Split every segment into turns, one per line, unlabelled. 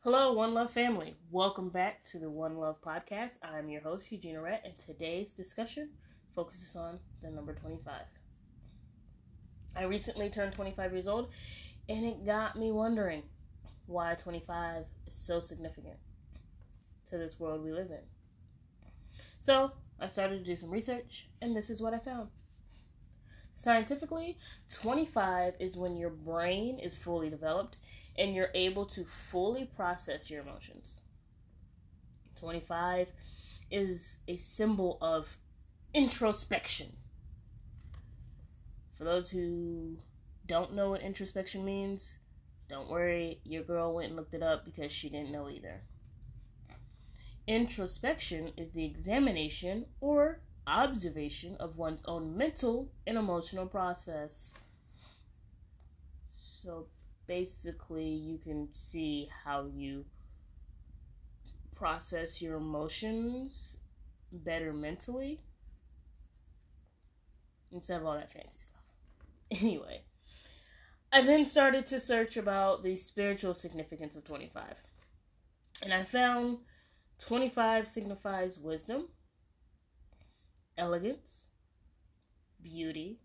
Hello, One Love family. Welcome back to the One Love podcast. I'm your host, Eugenia Rett, and today's discussion focuses on the number 25. I recently turned 25 years old, and it got me wondering why 25 is so significant to this world we live in. So, I started to do some research, and this is what I found. Scientifically, 25 is when your brain is fully developed and you're able to fully process your emotions. 25 is a symbol of introspection. For those who don't know what introspection means, don't worry, your girl went and looked it up because she didn't know either. Introspection is the examination or observation of one's own mental and emotional process. So basically, you can see how you process your emotions better mentally instead of all that fancy stuff. Anyway, I then started to search about the spiritual significance of 25. And I found 25 signifies wisdom, elegance, beauty,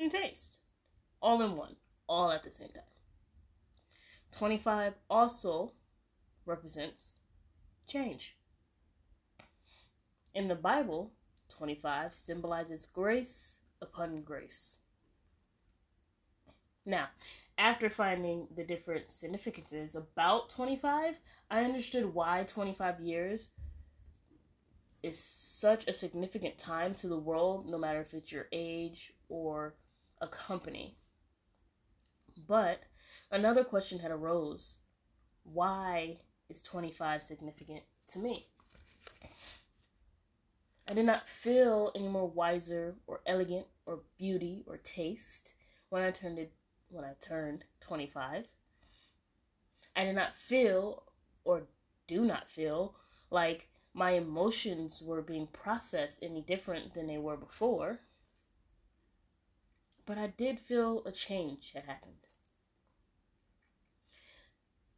and taste. All in one, all at the same time. 25 also represents change. In the Bible, 25 symbolizes grace upon grace. Now, after finding the different significances about 25, I understood why 25 years is such a significant time to the world, no matter if it's your age or a company. But another question had arose why is 25 significant to me? I did not feel any more wiser or elegant or beauty or taste when I turned it when I turned 25. I did not feel or do not feel like my emotions were being processed any different than they were before. But I did feel a change had happened.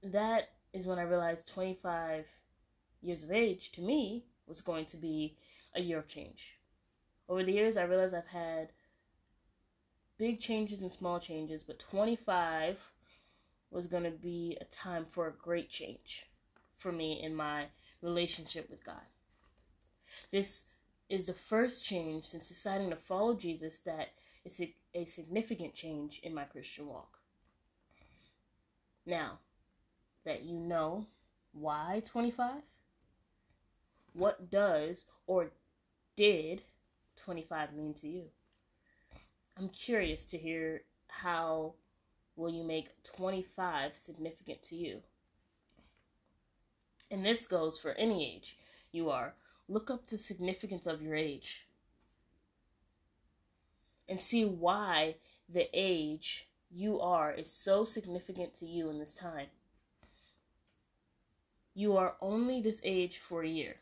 That is when I realized 25 years of age to me was going to be a year of change. Over the years, I realized I've had big changes and small changes, but 25 was going to be a time for a great change for me in my relationship with God. This is the first change since deciding to follow Jesus that is a, significant change in my Christian walk. Now that you know why 25, what does or did 25 mean to you? I'm curious to hear how will you make 25 significant to you. And this goes for any age you are. Look up the significance of your age and see why the age you are is so significant to you in this time. You are only this age for a year.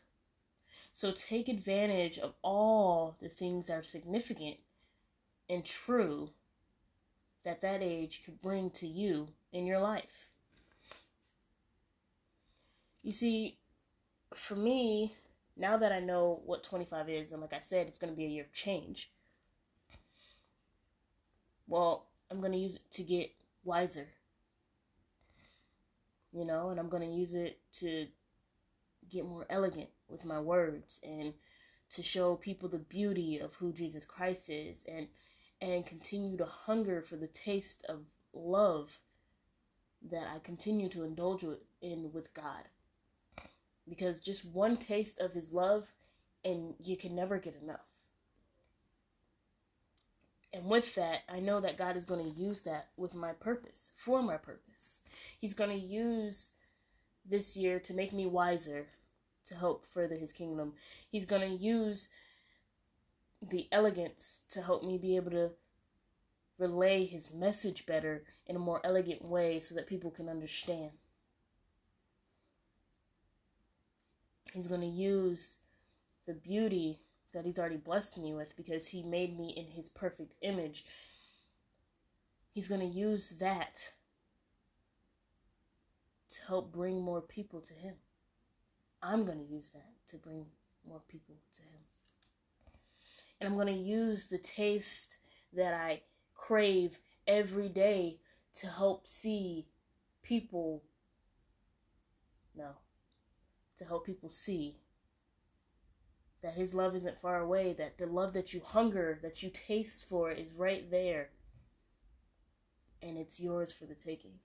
So take advantage of all the things that are significant and true that that age could bring to you in your life. You see, for me, now that I know what 25 is, and like I said, it's going to be a year of change, well, I'm going to use it to get wiser. You know, and I'm going to use it to get more elegant with my words and to show people the beauty of who Jesus Christ is and and continue to hunger for the taste of love that I continue to indulge in with God. Because just one taste of His love, and you can never get enough. And with that, I know that God is going to use that with my purpose, for my purpose. He's going to use this year to make me wiser, to help further His kingdom. He's going to use the elegance to help me be able to relay his message better in a more elegant way so that people can understand. He's going to use the beauty that He's already blessed me with because He made me in His perfect image. He's going to use that to help bring more people to Him. I'm going to use that to bring more people to Him. And I'm going to use the taste that I crave every day to help see people. No. To help people see that His love isn't far away, that the love that you hunger, that you taste for, is right there. And it's yours for the taking.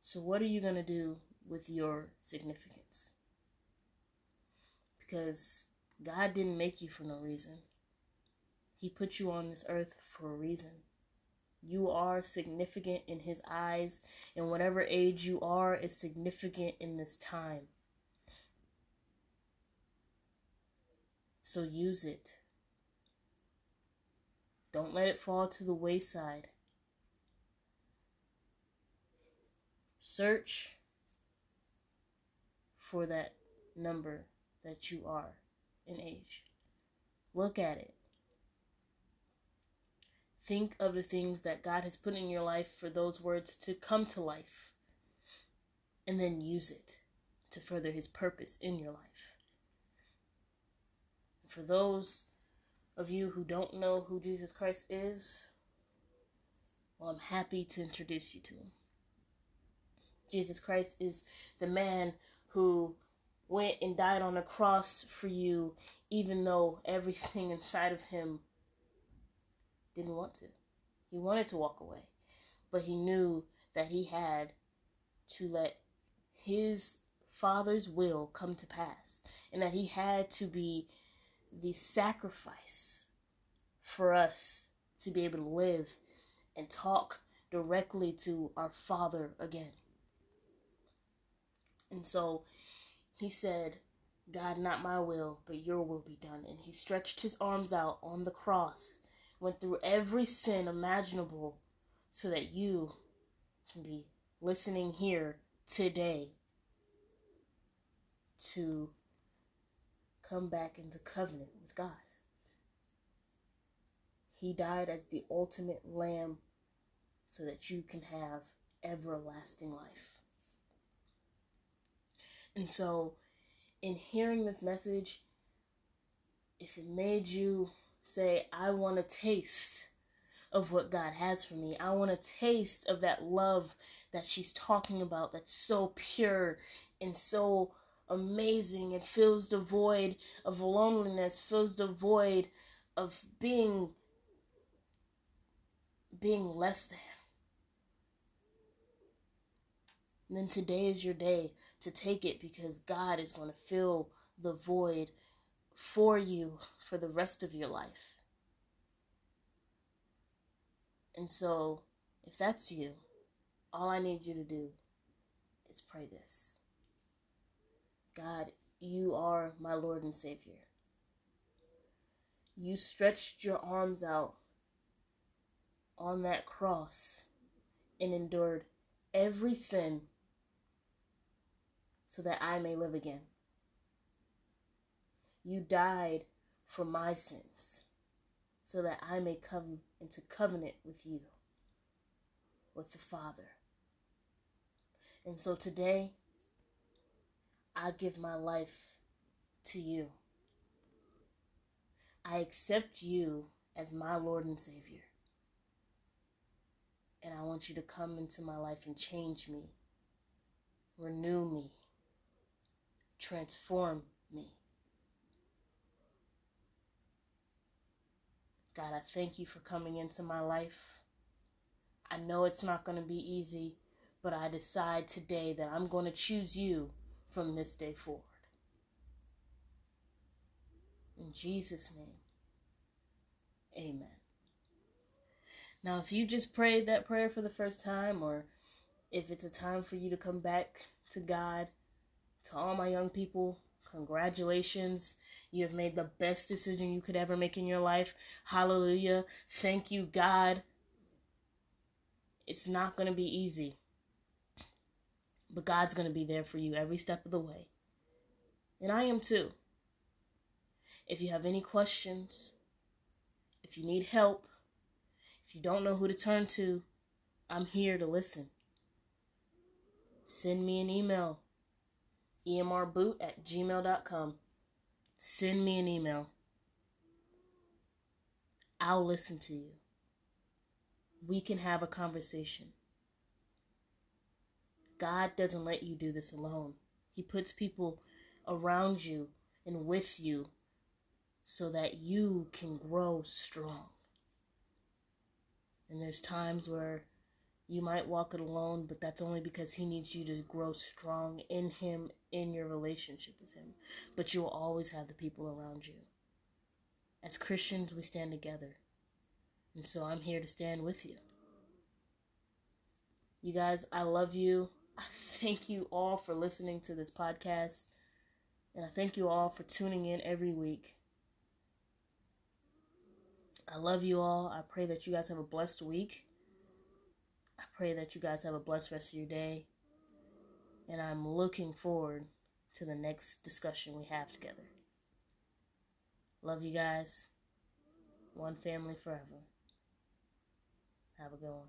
So, what are you going to do with your significance? Because God didn't make you for no reason. He put you on this earth for a reason. You are significant in His eyes, and whatever age you are is significant in this time. So use it. Don't let it fall to the wayside. Search for that number that you are in age. Look at it. Think of the things that God has put in your life for those words to come to life. And then use it to further His purpose in your life. For those of you who don't know who Jesus Christ is, well, I'm happy to introduce you to Him. Jesus Christ is the man who went and died on a cross for you, even though everything inside of him didn't want to. He wanted to walk away, but he knew that he had to let his father's will come to pass and that he had to be the sacrifice for us to be able to live and talk directly to our father again. And so he said, God, not my will, but your will be done. And he stretched his arms out on the cross, went through every sin imaginable, so that you can be listening here today to come back into covenant with God. He died as the ultimate lamb so that you can have everlasting life. And so, in hearing this message, if it made you say, I want a taste of what God has for me, I want a taste of that love that she's talking about that's so pure and so amazing and fills the void of loneliness, fills the void of being being less than. And then today is your day to take it because God is going to fill the void for you for the rest of your life. And so, if that's you, all I need you to do is pray this God, you are my Lord and Savior. You stretched your arms out on that cross and endured every sin so that I may live again. You died for my sins so that I may come into covenant with you, with the Father. And so today, I give my life to you. I accept you as my Lord and Savior. And I want you to come into my life and change me, renew me, transform me. God, I thank you for coming into my life. I know it's not going to be easy, but I decide today that I'm going to choose you from this day forward. In Jesus' name, amen. Now, if you just prayed that prayer for the first time, or if it's a time for you to come back to God, to all my young people, congratulations. You have made the best decision you could ever make in your life. Hallelujah. Thank you, God. It's not going to be easy, but God's going to be there for you every step of the way. And I am too. If you have any questions, if you need help, if you don't know who to turn to, I'm here to listen. Send me an email, emrboot at gmail.com. Send me an email. I'll listen to you. We can have a conversation. God doesn't let you do this alone. He puts people around you and with you so that you can grow strong. And there's times where you might walk it alone, but that's only because He needs you to grow strong in Him, in your relationship with Him. But you will always have the people around you. As Christians, we stand together. And so I'm here to stand with you. You guys, I love you. I thank you all for listening to this podcast. And I thank you all for tuning in every week. I love you all. I pray that you guys have a blessed week. I pray that you guys have a blessed rest of your day. And I'm looking forward to the next discussion we have together. Love you guys. One family forever. Have a good one.